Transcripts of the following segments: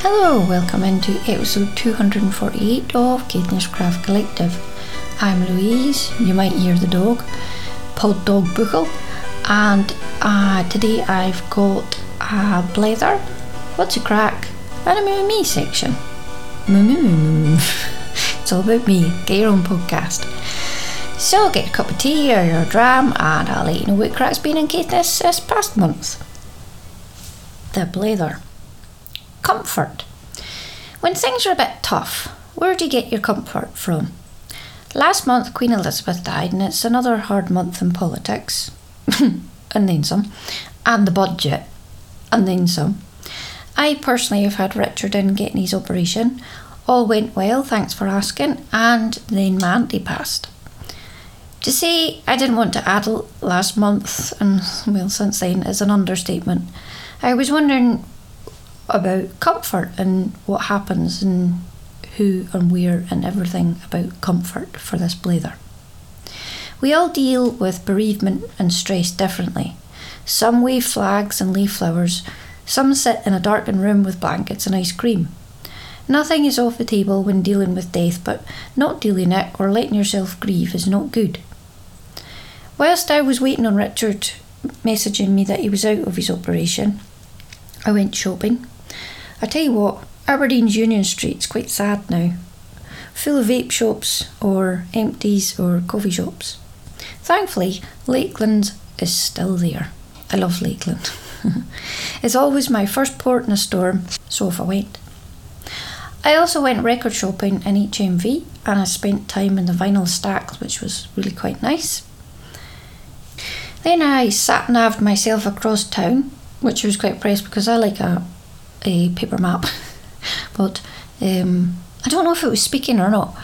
Hello, welcome into episode 248 of Caithness Craft Collective. I'm Louise, you might hear the dog, Pod Dog Buchel, and uh, today I've got a blether, what's a crack, and a moo me section. Moo moo moo moo. It's all about me, get your own podcast. So get a cup of tea or your dram, and I'll let you know what crack's been in Caithness this past month. The blether. comfort. When things are a bit tough, where do you get your comfort from? Last month, Queen Elizabeth died, and it's another hard month in politics, and then some, and the budget, and then some. I personally have had Richard in getting his operation. All went well, thanks for asking, and then auntie passed. To say I didn't want to addle last month, and well, since then, is an understatement. I was wondering about comfort and what happens and who and where and everything about comfort for this blether. We all deal with bereavement and stress differently. Some wave flags and leaf flowers, some sit in a darkened room with blankets and ice cream. Nothing is off the table when dealing with death, but not dealing it or letting yourself grieve is not good. Whilst I was waiting on Richard messaging me that he was out of his operation, I went shopping. I tell you what, Aberdeen's Union Street's quite sad now, full of vape shops or empties or coffee shops. Thankfully, Lakeland is still there. I love Lakeland. it's always my first port in a storm, so off I went. I also went record shopping in HMV and I spent time in the vinyl stacks, which was really quite nice. Then I sat naved myself across town, which was quite pressed because I like a a paper map, but um, I don't know if it was speaking or not.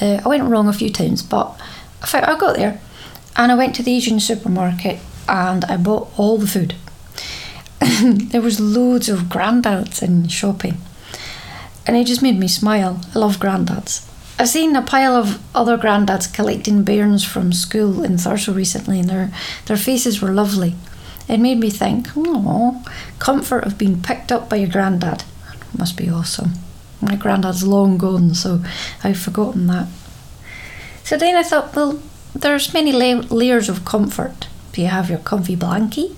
Uh, I went wrong a few times, but I, I got there and I went to the Asian supermarket and I bought all the food. there was loads of granddads in shopping and it just made me smile. I love granddads. I've seen a pile of other granddads collecting bairns from school in Thurso recently and their, their faces were lovely. It made me think, oh, comfort of being picked up by your granddad. Must be awesome. My granddad's long gone, so I've forgotten that. So then I thought, well, there's many la- layers of comfort. Do you have your comfy blankie?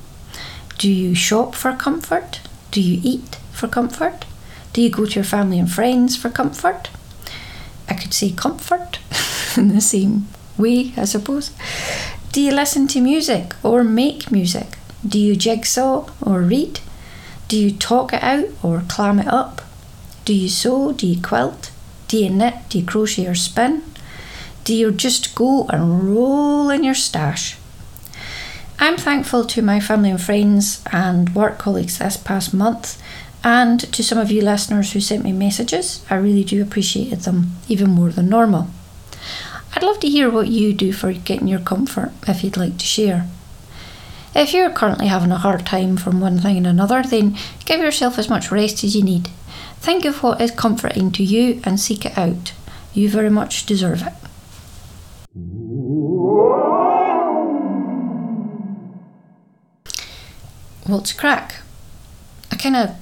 Do you shop for comfort? Do you eat for comfort? Do you go to your family and friends for comfort? I could say comfort in the same way, I suppose. Do you listen to music or make music? Do you jigsaw or read? Do you talk it out or clam it up? Do you sew? Do you quilt? Do you knit? Do you crochet or spin? Do you just go and roll in your stash? I'm thankful to my family and friends and work colleagues this past month, and to some of you listeners who sent me messages. I really do appreciate them even more than normal. I'd love to hear what you do for getting your comfort if you'd like to share. If you're currently having a hard time from one thing and another, then give yourself as much rest as you need. Think of what is comforting to you and seek it out. You very much deserve it. What's crack? I kind of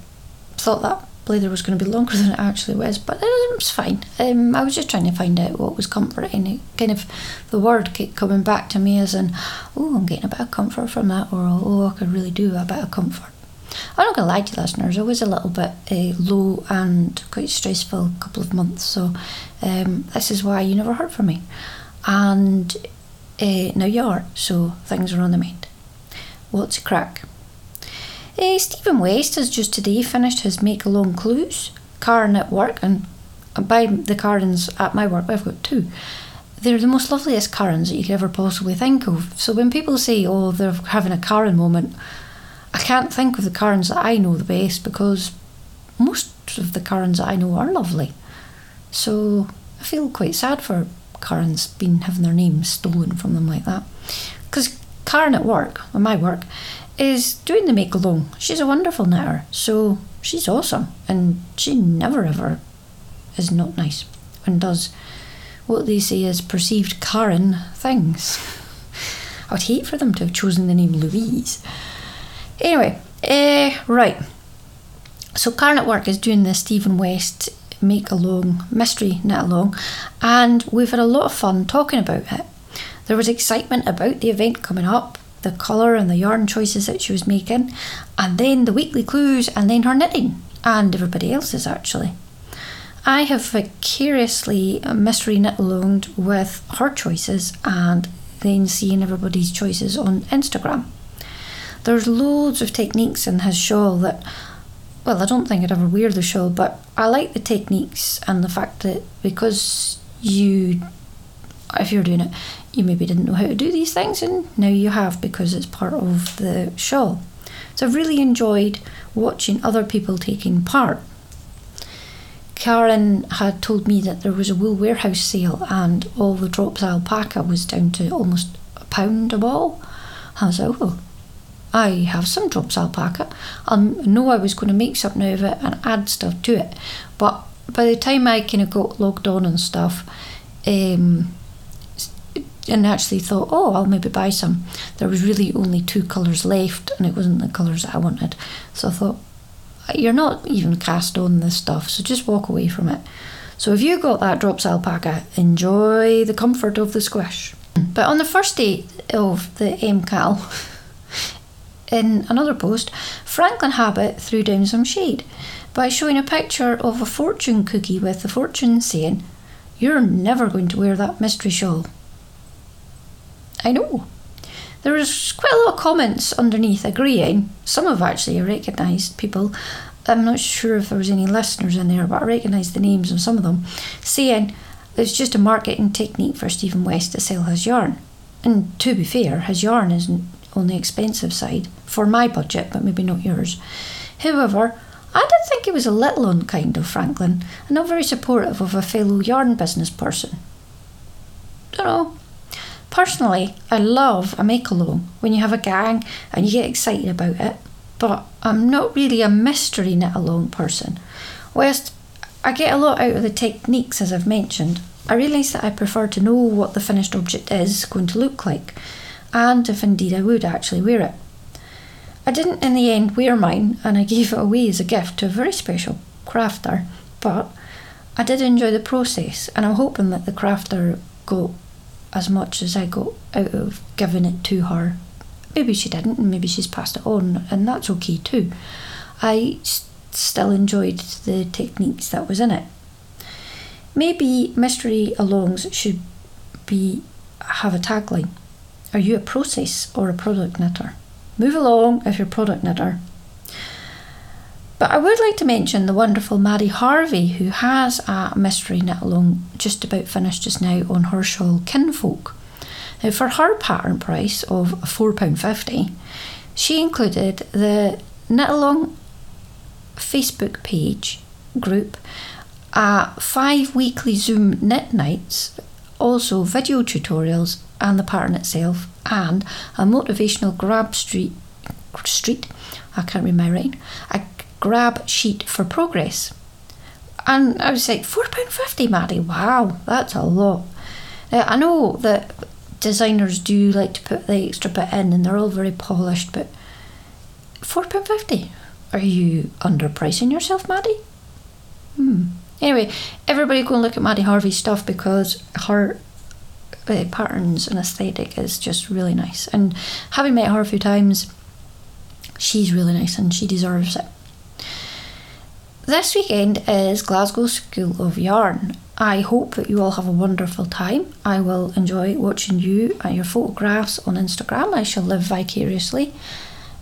thought that blether was going to be longer than it actually was, but it was fine. Um, I was just trying to find out what was comforting. It kind of the word kept coming back to me as in, oh, I'm getting a bit of comfort from that, or oh, I could really do a bit of comfort. I'm not going to lie to listeners, it was a little bit uh, low and quite stressful couple of months, so um, this is why you never heard from me. And uh, now you are, so things are on the mend. What's a crack? Uh, Stephen West has just today finished his Make Along Clues, Karen at work, and by the Karens at my work, I've got two. They're the most loveliest Karens that you could ever possibly think of. So when people say, oh, they're having a Karen moment, I can't think of the Karens that I know the best because most of the Karens that I know are lovely. So I feel quite sad for Karens being having their names stolen from them like that. Because Karen at work, at my work, is doing the make along. She's a wonderful knitter, so she's awesome, and she never ever is not nice and does what they say is perceived Karen things. I would hate for them to have chosen the name Louise. Anyway, uh, right. So Karen at Work is doing the Stephen West make along mystery knit along, and we've had a lot of fun talking about it. There was excitement about the event coming up, the colour and the yarn choices that she was making, and then the weekly clues, and then her knitting, and everybody else's actually. I have vicariously mystery knit along with her choices and then seeing everybody's choices on Instagram. There's loads of techniques in his shawl that, well, I don't think I'd ever wear the shawl, but I like the techniques and the fact that because you, if you're doing it, you maybe didn't know how to do these things and now you have because it's part of the shawl. So I've really enjoyed watching other people taking part. Karen had told me that there was a wool warehouse sale and all the drops alpaca was down to almost a pound a ball. I was like, oh, I have some drops alpaca. I know I was going to make something of it and add stuff to it. But by the time I kind of got logged on and stuff, um, and actually thought, oh, I'll maybe buy some. There was really only two colours left, and it wasn't the colours that I wanted. So I thought, you're not even cast on this stuff, so just walk away from it. So if you got that drops alpaca, enjoy the comfort of the squish. But on the first day of the MKAL, in another post, Franklin Habit threw down some shade by showing a picture of a fortune cookie with the fortune saying, You're never going to wear that mystery shawl. I know. There was quite a lot of comments underneath agreeing. Some have actually recognised people. I'm not sure if there was any listeners in there, but I recognised the names of some of them, saying it's just a marketing technique for Stephen West to sell his yarn. And to be fair, his yarn isn't on the expensive side for my budget, but maybe not yours. However, I did think he was a little unkind of Franklin and not very supportive of a fellow yarn business person. Don't know. Personally, I love a make along when you have a gang and you get excited about it, but I'm not really a mystery knit along person. Whilst I get a lot out of the techniques as I've mentioned, I realise that I prefer to know what the finished object is going to look like, and if indeed I would actually wear it. I didn't in the end wear mine and I gave it away as a gift to a very special crafter, but I did enjoy the process and I'm hoping that the crafter got as much as I got out of giving it to her. Maybe she didn't, and maybe she's passed it on, and that's okay too. I still enjoyed the techniques that was in it. Maybe mystery alongs should be have a tagline. Are you a process or a product knitter? Move along if you're product knitter. But I would like to mention the wonderful Maddie Harvey, who has a mystery knit along just about finished just now on her shawl Kinfolk. Now, for her pattern price of £4.50, she included the knit along Facebook page group, uh, five weekly Zoom knit nights, also video tutorials and the pattern itself, and a motivational grab street street. I can't read my writing. A grab sheet for progress. And I was like, £4.50, Maddie, wow, that's a lot. Now, I know that designers do like to put the extra bit in and they're all very polished, but £4.50? Are you underpricing yourself, Maddie? Hmm. Anyway, everybody go and look at Maddie Harvey's stuff because her uh, patterns and aesthetic is just really nice. And having met her a few times, she's really nice and she deserves it. This weekend is Glasgow School of Yarn. I hope that you all have a wonderful time. I will enjoy watching you and your photographs on Instagram. I shall live vicariously.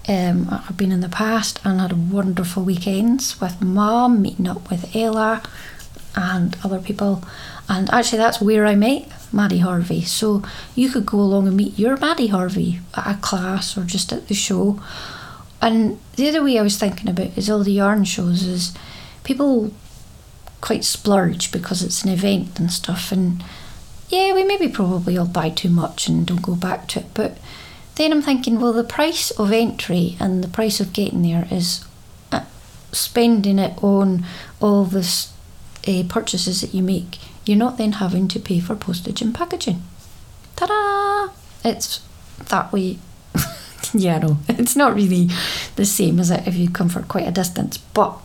Um, I've been in the past and had wonderful weekends with mum, meeting up with Ella and other people. And actually, that's where I met Maddie Harvey. So you could go along and meet your Maddie Harvey at a class or just at the show. And the other way I was thinking about is all the yarn shows is people quite splurge because it's an event and stuff and yeah we maybe probably all buy too much and don't go back to it but then i'm thinking well the price of entry and the price of getting there is uh, spending it on all the uh, purchases that you make you're not then having to pay for postage and packaging. Ta da! It's that way. yeah, no, it's not really the same as it if you come for quite a distance, but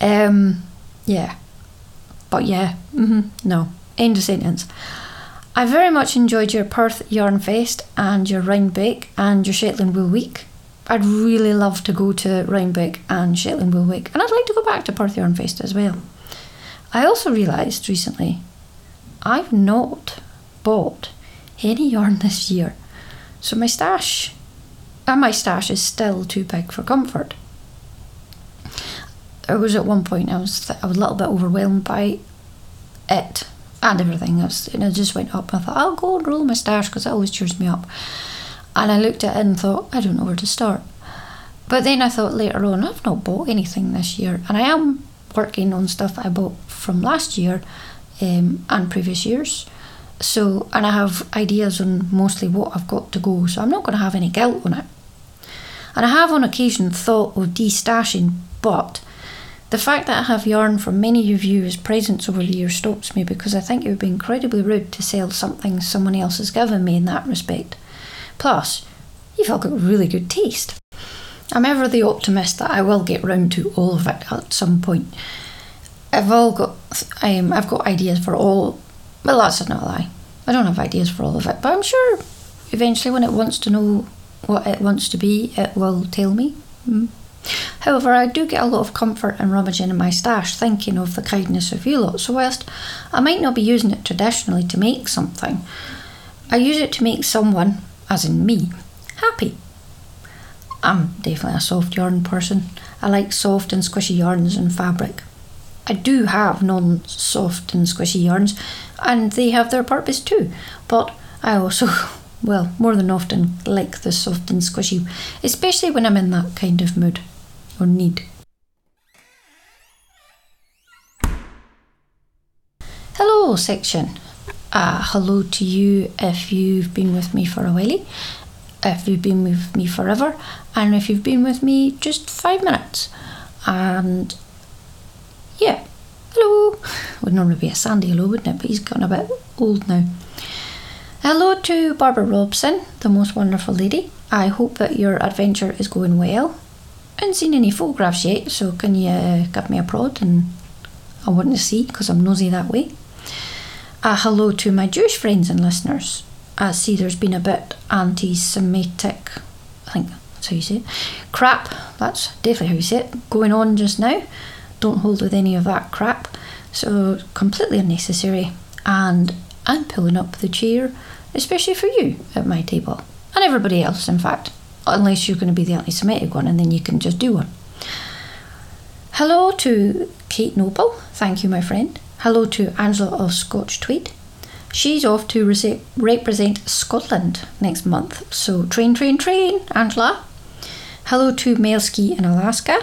um, yeah, but yeah, mm-hmm, no, end of sentence. I very much enjoyed your Perth Yarn Fest and your Rhinebeck and your Shetland Wool Week. I'd really love to go to Rhinebeck and Shetland Wool Week, and I'd like to go back to Perth Yarn Fest as well. I also realised recently I've not bought any yarn this year, so my stash and my stash is still too big for comfort. I was at one point I was I was a little bit overwhelmed by it and everything. I was, and I just went up and I thought I'll go and roll my stash because it always cheers me up. And I looked at it and thought I don't know where to start. But then I thought later on I've not bought anything this year, and I am working on stuff I bought from last year um, and previous years. So, and I have ideas on mostly what I've got to go, so I'm not going to have any guilt on it. And I have on occasion thought of destashing, but the fact that I have yarn from many of you as presents over the years stops me because I think it would be incredibly rude to sell something someone else has given me in that respect. Plus, you've all got really good taste. I'm ever the optimist that I will get round to all of it at some point. I've all got, um, I've got ideas for all. Well, that's not a lie. I don't have ideas for all of it, but I'm sure eventually, when it wants to know what it wants to be, it will tell me. Mm. However, I do get a lot of comfort in rummaging in my stash, thinking of the kindness of you lot. So, whilst I might not be using it traditionally to make something, I use it to make someone, as in me, happy. I'm definitely a soft yarn person. I like soft and squishy yarns and fabric. I do have non soft and squishy yarns, and they have their purpose too. But I also, well, more than often like the soft and squishy, especially when I'm in that kind of mood or need. Hello, section. Uh, hello to you if you've been with me for a while, if you've been with me forever, and if you've been with me just five minutes. And yeah, hello. Would normally be a Sandy hello, wouldn't it? But he's gotten a bit old now. Hello to Barbara Robson, the most wonderful lady. I hope that your adventure is going well. I haven't seen any photographs yet, so can you give me a prod and I want to see because I'm nosy that way. A hello to my Jewish friends and listeners. I see there's been a bit anti Semitic, I think that's how you say it, crap, that's definitely how you say it, going on just now. Don't hold with any of that crap. So completely unnecessary. And I'm pulling up the chair, especially for you at my table. And everybody else, in fact. Unless you're going to be the anti Semitic one, and then you can just do one. Hello to Kate Noble. Thank you, my friend. Hello to Angela of Scotch Tweed. She's off to re- represent Scotland next month. So train, train, train, Angela. Hello to Melski in Alaska.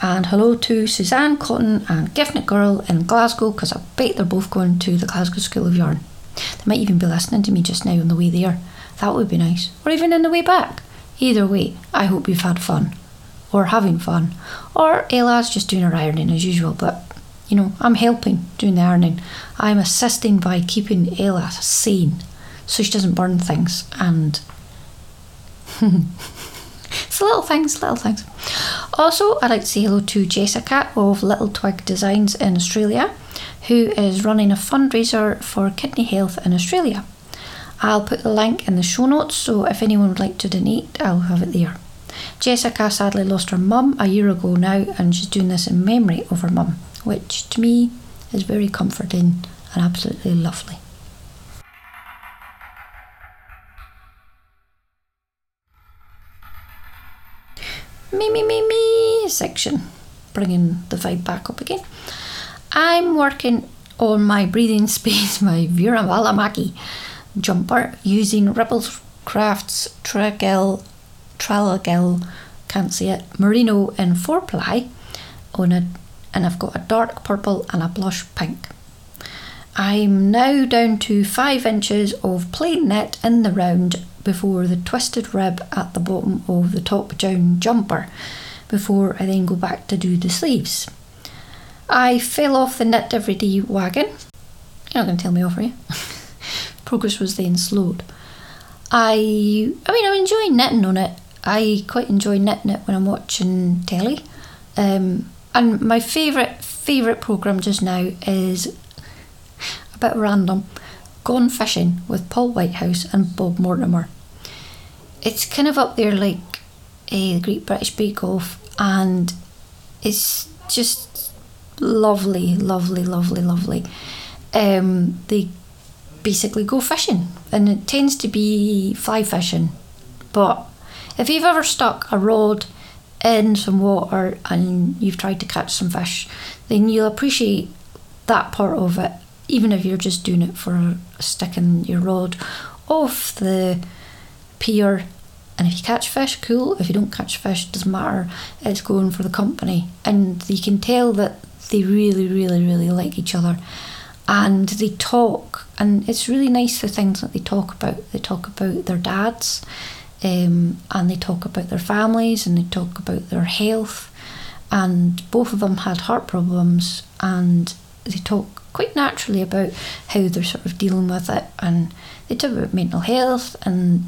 And hello to Suzanne Cotton and Giftnet Girl in Glasgow, because I bet they're both going to the Glasgow School of Yarn. They might even be listening to me just now on the way there. That would be nice. Or even on the way back. Either way, I hope you've had fun. Or having fun. Or Ella's just doing her ironing as usual, but you know, I'm helping doing the ironing. I'm assisting by keeping Ella sane so she doesn't burn things and it's little things, little things. Also, I'd like to say hello to Jessica of Little Twig Designs in Australia, who is running a fundraiser for kidney health in Australia. I'll put the link in the show notes, so if anyone would like to donate, I'll have it there. Jessica sadly lost her mum a year ago now, and she's doing this in memory of her mum, which to me is very comforting and absolutely lovely. Me, me, me, me section, bringing the vibe back up again. I'm working on my breathing space, my Veera Valimaki jumper using Ripples Crafts Tragel, Tralagel, can't see it, Merino in 4 ply on a, and I've got a dark purple and a blush pink. I'm now down to 5 inches of plain net in the round before the twisted rib at the bottom of the top down jumper before I then go back to do the sleeves. I fell off the knit everyday wagon You're not going to tell me off, are you? Progress was then slowed. I, I mean, I'm enjoying knitting on it. I quite enjoy knitting it when I'm watching telly. Um, and my favourite favourite programme just now is a bit random. Gone Fishing with Paul Whitehouse and Bob Mortimer. It's kind of up there like a uh, Great British Bake Off, and it's just lovely, lovely, lovely, lovely. Um, they basically go fishing, and it tends to be fly fishing. But if you've ever stuck a rod in some water and you've tried to catch some fish, then you'll appreciate that part of it, even if you're just doing it for sticking your rod off the pier. And if you catch fish, cool. If you don't catch fish, doesn't matter. It's going for the company, and you can tell that they really, really, really like each other, and they talk. And it's really nice the things that they talk about. They talk about their dads um, and they talk about their families and they talk about their health. And both of them had heart problems, and they talk quite naturally about how they're sort of dealing with it. And they talk about mental health. And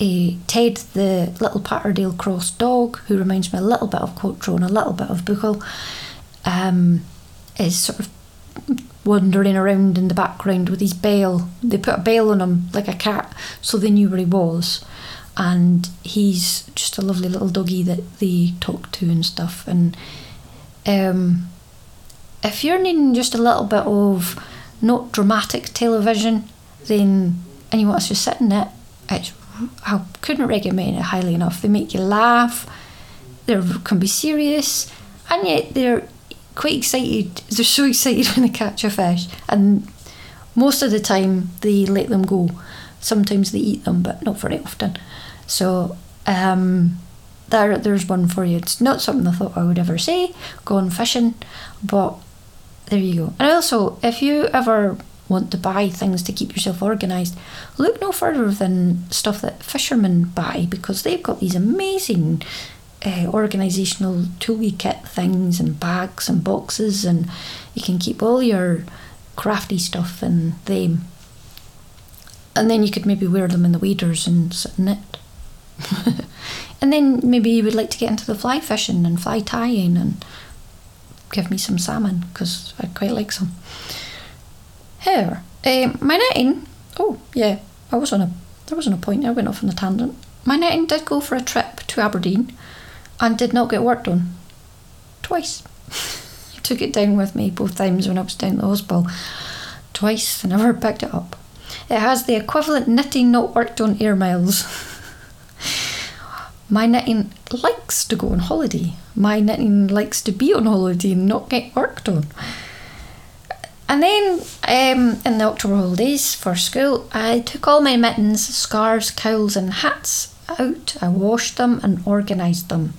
uh, Ted, the little Patterdale Cross dog, who reminds me a little bit of Quattro and a little bit of Buchel, um, is sort of wandering around in the background with his bell. They put a bell on him like a cat, so they knew where he was and he's just a lovely little doggy that they talk to and stuff. And um, if you're needing just a little bit of not dramatic television, then and you want to just sit in it, it's, I couldn't recommend it highly enough. They make you laugh, they can be serious, and yet they're quite excited. They're so excited when they catch a fish, and most of the time they let them go. Sometimes they eat them, but not very often. So um, there, there's one for you. It's not something I thought I would ever say, going fishing, but there you go. And also, if you ever want to buy things to keep yourself organised, look no further than stuff that fishermen buy because they've got these amazing uh, organisational toolkit things and bags and boxes, and you can keep all your crafty stuff in them. And then you could maybe wear them in the waders and sit in it. and then maybe you would like to get into the fly fishing and fly tying and give me some salmon because I quite like some. Here, um, my netting. Oh yeah, I was on a. There wasn't a point. I went off on a tangent. My netting did go for a trip to Aberdeen, and did not get work done. Twice. I took it down with me both times when I was down the hospital. Twice, I never picked it up. It has the equivalent knitting not worked on air miles. My knitting likes to go on holiday. My knitting likes to be on holiday and not get worked on. And then um, in the October holidays for school, I took all my mittens, scarves, cowls, and hats out. I washed them and organised them.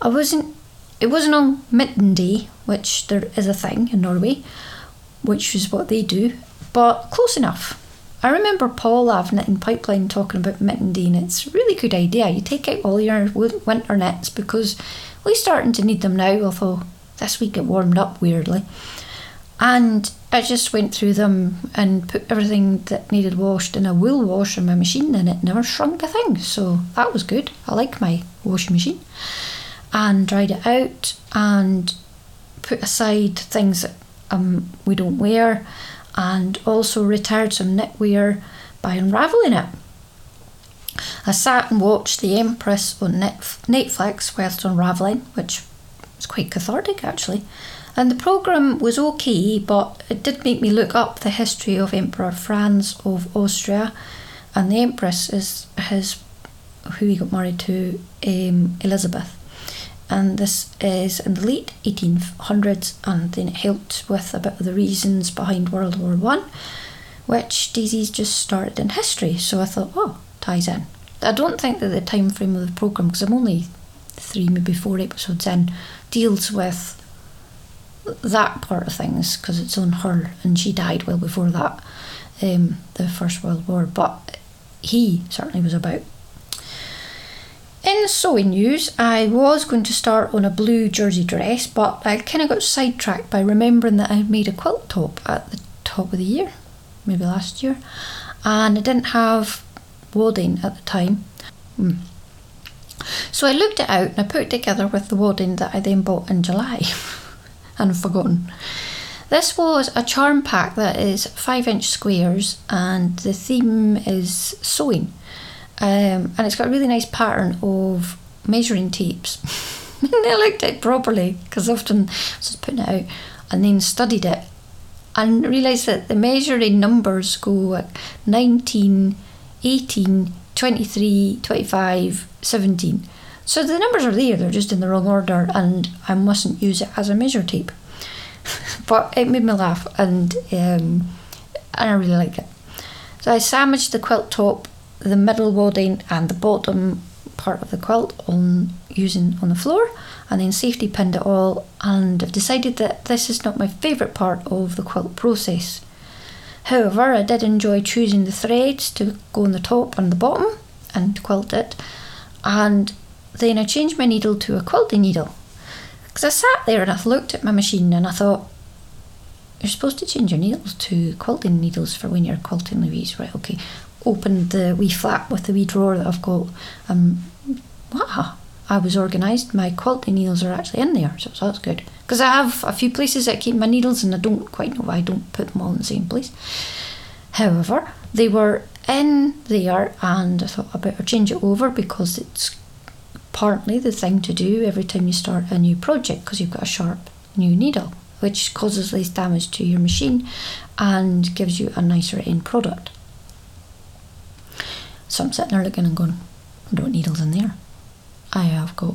I wasn't. It wasn't on Mitten Day, which there is a thing in Norway, which is what they do, but close enough. I remember Paul it in Pipeline talking about mitten and it's a really good idea. You take out all your winter nets because we're starting to need them now, although this week it warmed up weirdly. And I just went through them and put everything that needed washed in a wool wash in my machine and it never shrunk a thing. So that was good. I like my washing machine. And dried it out and put aside things that um, we don't wear and also retired some knitwear by unravelling it. I sat and watched The Empress on Netflix whilst unravelling, which was quite cathartic actually. And the programme was okay, but it did make me look up the history of Emperor Franz of Austria, and the Empress is his who he got married to, um, Elizabeth and this is in the late 1800s and then it helped with a bit of the reasons behind World War One, which Daisy's just started in history. So I thought, oh, ties in. I don't think that the time frame of the programme, because I'm only three, maybe four episodes in, deals with that part of things because it's on her and she died well before that, um, the First World War. But he certainly was about in sewing news, I was going to start on a blue jersey dress, but I kind of got sidetracked by remembering that I made a quilt top at the top of the year, maybe last year, and I didn't have wadding at the time. Mm. So I looked it out and I put it together with the wadding that I then bought in July and forgotten. This was a charm pack that is five inch squares and the theme is sewing. Um, and it's got a really nice pattern of measuring tapes. I looked at it properly because often I was just putting it out and then studied it and realised that the measuring numbers go like 19, 18, 23, 25, 17. So the numbers are there, they're just in the wrong order, and I mustn't use it as a measure tape. but it made me laugh, and um, and I really like it. So I sandwiched the quilt top, the middle wadding, and the bottom part of the quilt on using on the floor, and then safety pinned it all. And I've decided that this is not my favourite part of the quilt process. However, I did enjoy choosing the threads to go on the top and the bottom and quilt it, and then I changed my needle to a quilting needle. Because I sat there and I looked at my machine and I thought, you're supposed to change your needles to quilting needles for when you're quilting Louise, right? Okay. Opened the wee flap with the wee drawer that I've got. Um, wow, I was organised. My quilting needles are actually in there, so, that's good. Because I have a few places that I keep my needles and I don't quite know why I don't put them all in the same place. However, they were in there and I thought I better change it over because it's partly the thing to do every time you start a new project because you've got a sharp new needle which causes less damage to your machine and gives you a nicer end product. So I'm sitting there looking and going, I don't needles in there. I have got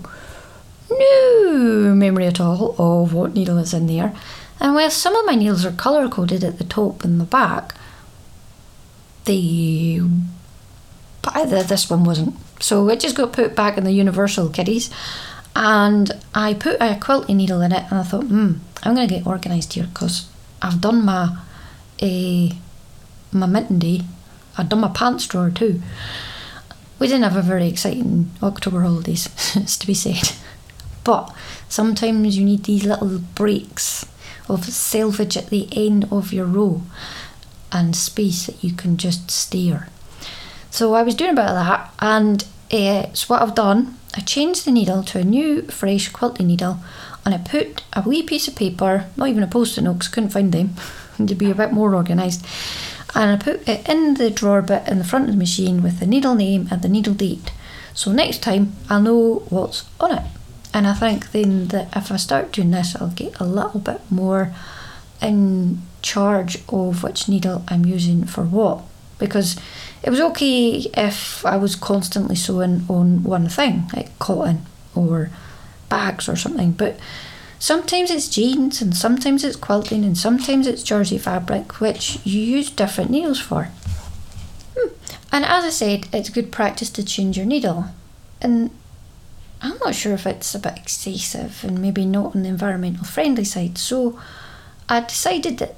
no memory at all of what needle is in there. And while some of my needles are colour coded at the top and the back, the this one wasn't. So it just got put back in the universal kiddies. And I put a quilting needle in it and I thought, hmm, I'm going to get organised here because I've done my uh, my mitten day. I've done my pants drawer too. We didn't have a very exciting October holidays, it's to be said. But sometimes you need these little breaks of selvage at the end of your row and space that you can just stare. So I was doing a bit of that, and uh, so what I've done, I changed the needle to a new, fresh quilting needle, and I put a wee piece of paper, not even a post-it note, because I couldn't find them, to be a bit more organised, and I put it in the drawer bit in the front of the machine with the needle name and the needle date. So next time I'll know what's on it. And I think then that if I start doing this, I'll get a little bit more in charge of which needle I'm using for what. Because it was okay if I was constantly sewing on one thing, like cotton or bags or something, but sometimes it's jeans and sometimes it's quilting and sometimes it's jersey fabric, which you use different needles for. Hmm. And as I said, it's good practice to change your needle. And I'm not sure if it's a bit excessive and maybe not on the environmental friendly side. So I decided that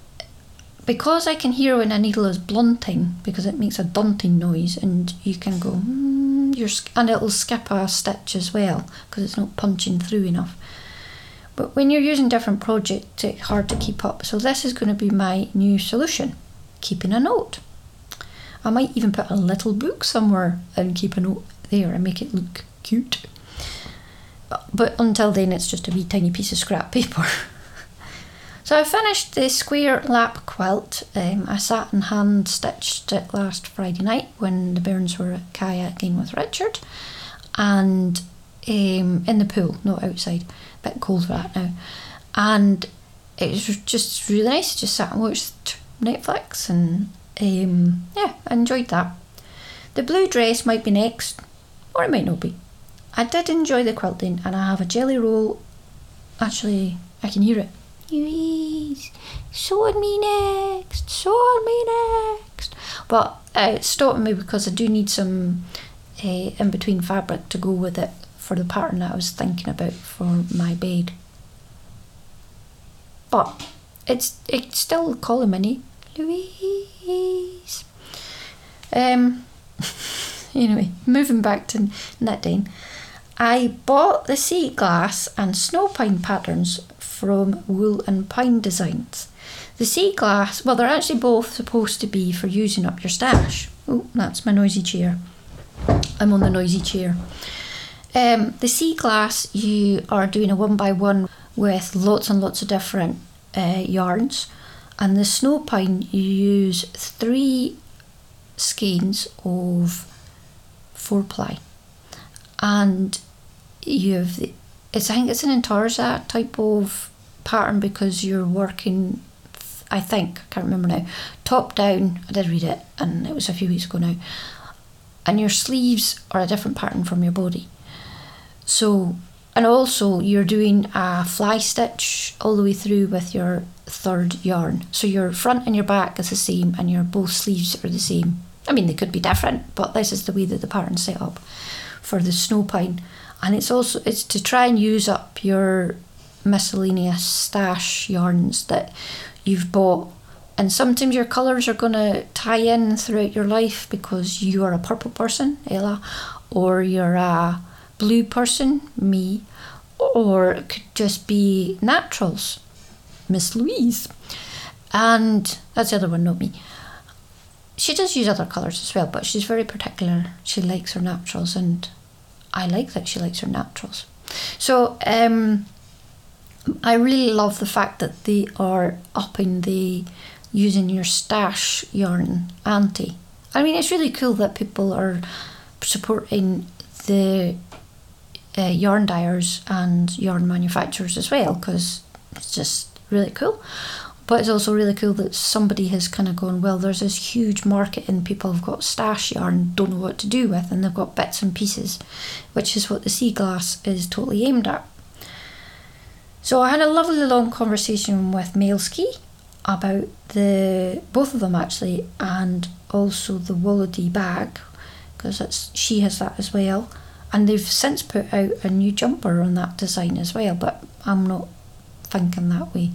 because I can hear when a needle is blunting, because it makes a dunting noise, and you can go, mm, and it'll skip a stitch as well because it's not punching through enough. But when you're using different projects, it's hard to keep up. So this is going to be my new solution: keeping a note. I might even put a little book somewhere and keep a note there and make it look cute. But until then, it's just a wee tiny piece of scrap paper. So I finished the square lap quilt. Um, I sat and hand stitched it last Friday night when the bairns were kayaking with Richard, and um, in the pool, not outside. A bit cold that now, and it was just really nice. to Just sat and watched Netflix, and um, yeah, I enjoyed that. The blue dress might be next, or it might not be. I did enjoy the quilting, and I have a jelly roll. Actually, I can hear it sword me next, sword me next. But uh, it's stopping me because I do need some uh, in between fabric to go with it for the pattern that I was thinking about for my bed. But it's it's still calling me Louise. Um. anyway, moving back to knitting. I bought the sea glass and snow pine patterns from Wool and Pine Designs. The sea glass, well, they're actually both supposed to be for using up your stash. Oh, that's my noisy chair. I'm on the noisy chair. Um, the sea glass, you are doing a one by one with lots and lots of different uh, yarns. And the snow pine, you use three skeins of four ply. And you have, the, it's, I think it's an intarsia type of pattern because you're working, I think, I can't remember now, top down. I did read it and it was a few weeks ago now. And your sleeves are a different pattern from your body. So, and also you're doing a fly stitch all the way through with your third yarn. So your front and your back is the same and your both sleeves are the same. I mean, they could be different, but this is the way that the pattern's set up for the snow pine. And it's also, it's to try and use up your miscellaneous stash yarns that you've bought. And sometimes your colours are going to tie in throughout your life because you are a purple person, Ella, or you're a blue person, me, or it could just be naturals, Miss Louise. And that's the other one, not me. She does use other colours as well, but she's very particular. She likes her naturals, and I like that she likes her naturals. So, um, I really love the fact that they are upping the using your stash yarn ante. I mean, it's really cool that people are supporting the uh, yarn dyers and yarn manufacturers as well because it's just really cool. But it's also really cool that somebody has kind of gone, well, there's this huge market and people have got stash yarn, don't know what to do with, and they've got bits and pieces, which is what the sea glass is totally aimed at. So I had a lovely long conversation with Mailski about the both of them actually, and also the Wolodee bag because she has that as well and they've since put out a new jumper on that design as well but i'm not thinking that way.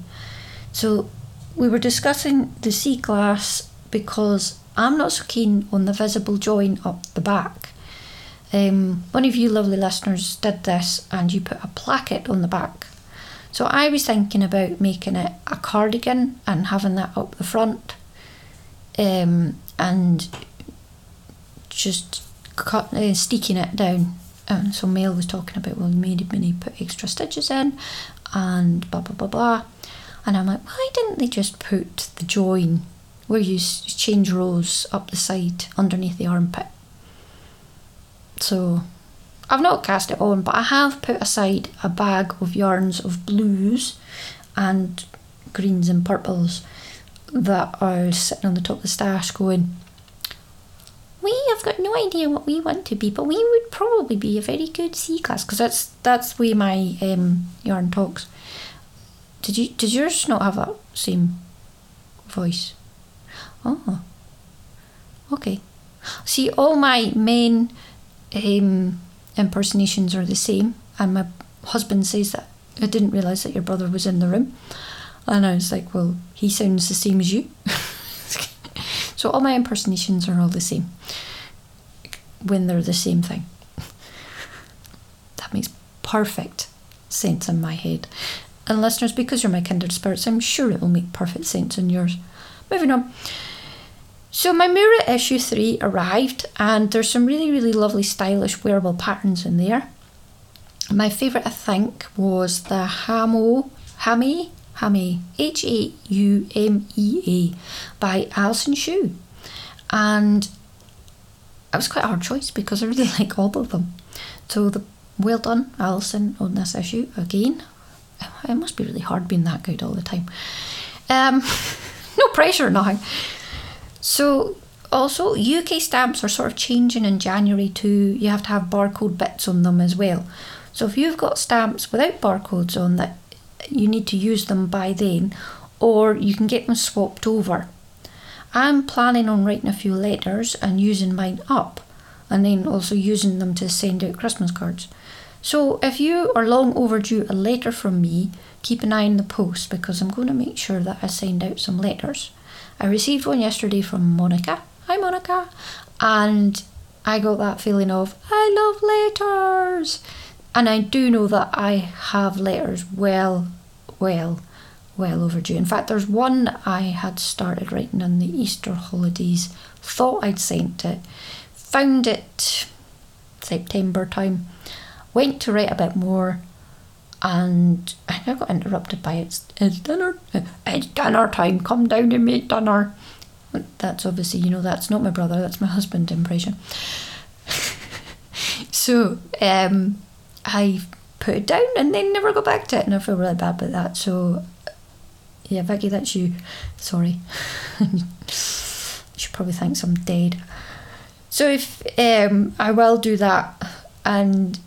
So we were discussing the sea glass because i'm not so keen on the visible join up the back. Um, one of you lovely listeners did this and you put a placket on the back. So i was thinking about making it a cardigan and having that up the front um, and just cut, uh, sticking it down and so Mail was talking about well maybe many put extra stitches in and blah blah blah blah. And I'm like why didn't they just put the join where you change rows up the side underneath the armpit? So I've not cast it on but I have put aside a bag of yarns of blues and greens and purples that are sitting on the top of the stash going we have got no idea what we want to be, but we would probably be a very good sea glass because that's that's way my um, yarn talks. Did you did yours not have that same voice? Oh, okay. See, all my main um, impersonations are the same, and my husband says that I didn't realise that your brother was in the room, and I was like, well, he sounds the same as you. So all my impersonations are all the same when they're the same thing. that makes perfect sense in my head. And listeners, because you're my kindred spirits, I'm sure it will make perfect sense in yours. Moving on. So my Moorit issue 3 arrived and there's some really, really lovely stylish wearable patterns in there. My favourite, I think, was the Hamo, Hame Haumea, H A U M E A, by Alison Shu. And it was quite a hard choice because I really like all of them. So the well done, Alison, on this issue again. It must be really hard being that good all the time. Um, no pressure now. So also UK stamps are sort of changing in January too. You have to have barcode bits on them as well. So if you've got stamps without barcodes on that you need to use them by then, or you can get them swapped over. I'm planning on writing a few letters and using mine up, and then also using them to send out Christmas cards. So if you are long overdue a letter from me, keep an eye on the post because I'm going to make sure that I send out some letters. I received one yesterday from Monica. Hi, Monica. And I got that feeling of, I love letters. And I do know that I have letters well, well well overdue. In fact, there's one I had started writing on the Easter holidays, thought I'd sent it, found it September time, went to write a bit more, and I got interrupted by it's, it's dinner, it's dinner time, come down and make dinner. That's obviously, you know, that's not my brother, that's my husband impression. so um, I put it down and then never got back to it, and I feel really bad about that. So yeah, Vicky, that's you. Sorry. you should probably thinks I'm dead. So if um, I will do that, and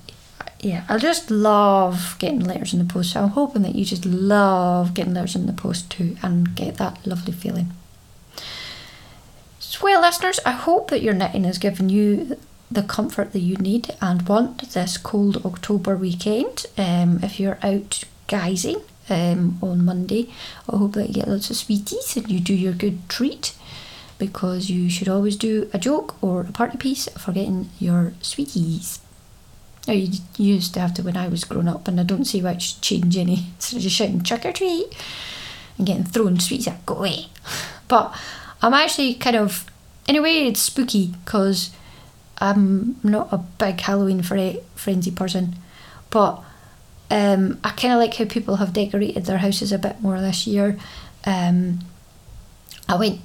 yeah, I just love getting letters in the post. So I'm hoping that you just love getting letters in the post too, and get that lovely feeling. So, well, listeners, I hope that your knitting has given you the comfort that you need and want this cold October weekend. Um, if you're out guising um, on Monday, I hope that you get lots of sweeties and you do your good treat because you should always do a joke or a party piece for getting your sweeties. Oh, you used to have to when I was growing up, and I don't see why it should change any. So just shouting trick or treat and getting thrown sweets at, go away. But I'm actually kind of, in a way, it's spooky because I'm not a big Halloween frenzy person, but um, I kind of like how people have decorated their houses a bit more this year. Um, I went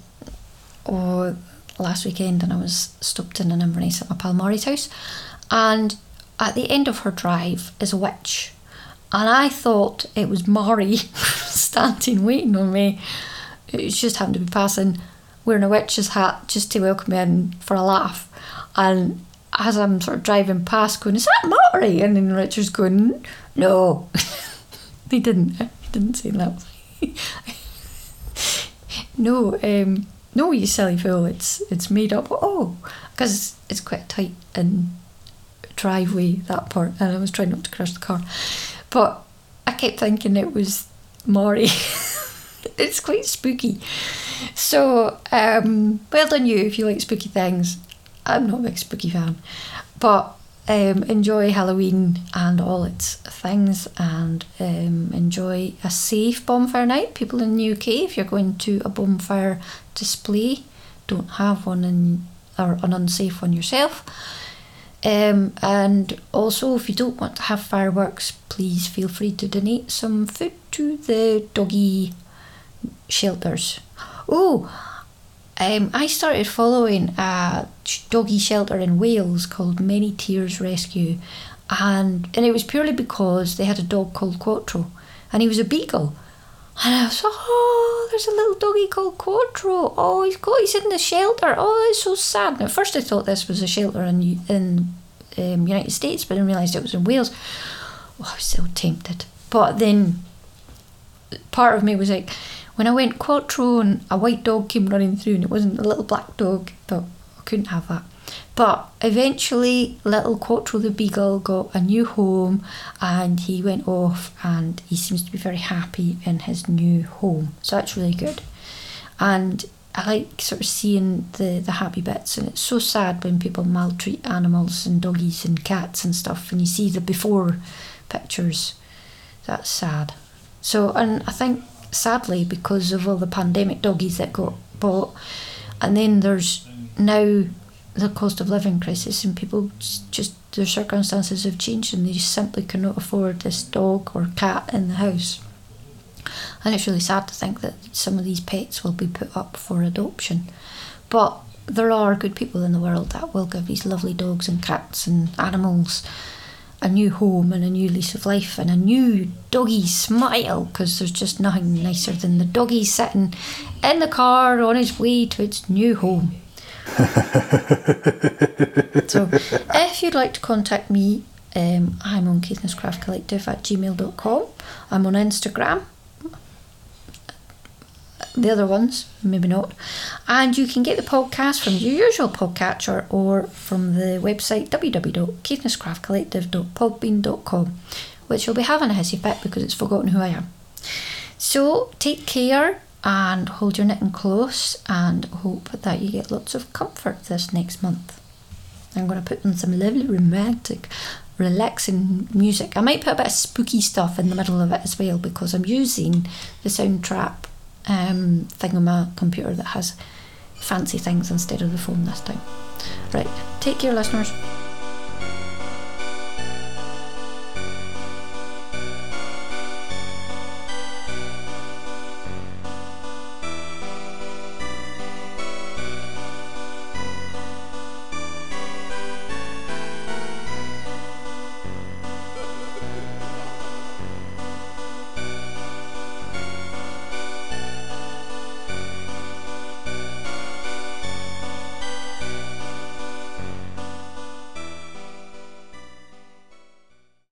oh, last weekend and I was stopped in an Inverness at my pal Mari's house, and at the end of her drive is a witch, and I thought it was Mari standing waiting on me. It just happened to be passing, wearing a witch's hat just to welcome me in for a laugh, and as I'm sort of driving past, going, "Is that Mari?" and then Richard's going no, they didn't. He didn't say that. no, um, no, you silly fool. It's it's made up. Oh, because it's quite tight and driveway that part, and I was trying not to crash the car, but I kept thinking it was Mari. it's quite spooky. So, um, well done you if you like spooky things. I'm not a big spooky fan, but um, enjoy Halloween and all its things and um, enjoy a safe bonfire night. People in the UK, if you're going to a bonfire display, don't have one in, or an unsafe one yourself. Um, and also, if you don't want to have fireworks, please feel free to donate some food to the doggy shelters. Oh, um, I started following a doggy shelter in Wales called Many Tears Rescue, and and it was purely because they had a dog called Quattro, and he was a beagle. And I was, oh, there's a little doggy called Quattro. Oh, he's got, he's in the shelter. Oh, it's so sad. And at first, I thought this was a shelter in in um, United States, but then realised it was in Wales. Oh, I was so tempted. But then, part of me was like, when I went Quattro and a white dog came running through and it wasn't a little black dog, I thought I couldn't have that. But eventually, little Quattro the Beagle got a new home and he went off and he seems to be very happy in his new home. So that's really good. And I like sort of seeing the, the happy bits, and it's so sad when people maltreat animals and doggies and cats and stuff, and you see the before pictures. That's sad. So, and I think sadly, because of all the pandemic doggies that got bought. And then there's now the cost of living crisis, and people just their circumstances have changed, and they simply cannot afford this dog or cat in the house. And it's really sad to think that some of these pets will be put up for adoption. But there are good people in the world that will give these lovely dogs and cats and animals a new home and a new lease of life and a new doggy smile because there's just nothing nicer than the doggy sitting in the car on his way to its new home. so, if you'd like to contact me, um, I'm on Caithness Craft Collective at gmail.com. I'm on Instagram the other ones, maybe not. And you can get the podcast from your usual podcatcher or from the website www.caithnesscraftcollective.podbean.com, which you'll be having a hissy fit because it's forgotten who I am. So take care and hold your knitting close and hope that you get lots of comfort this next month. I'm going to put on some lovely romantic relaxing music. I might put a bit of spooky stuff in the middle of it as well because I'm using the Soundtrap um, thing on my computer that has fancy things instead of the phone this time. Right, take care, listeners.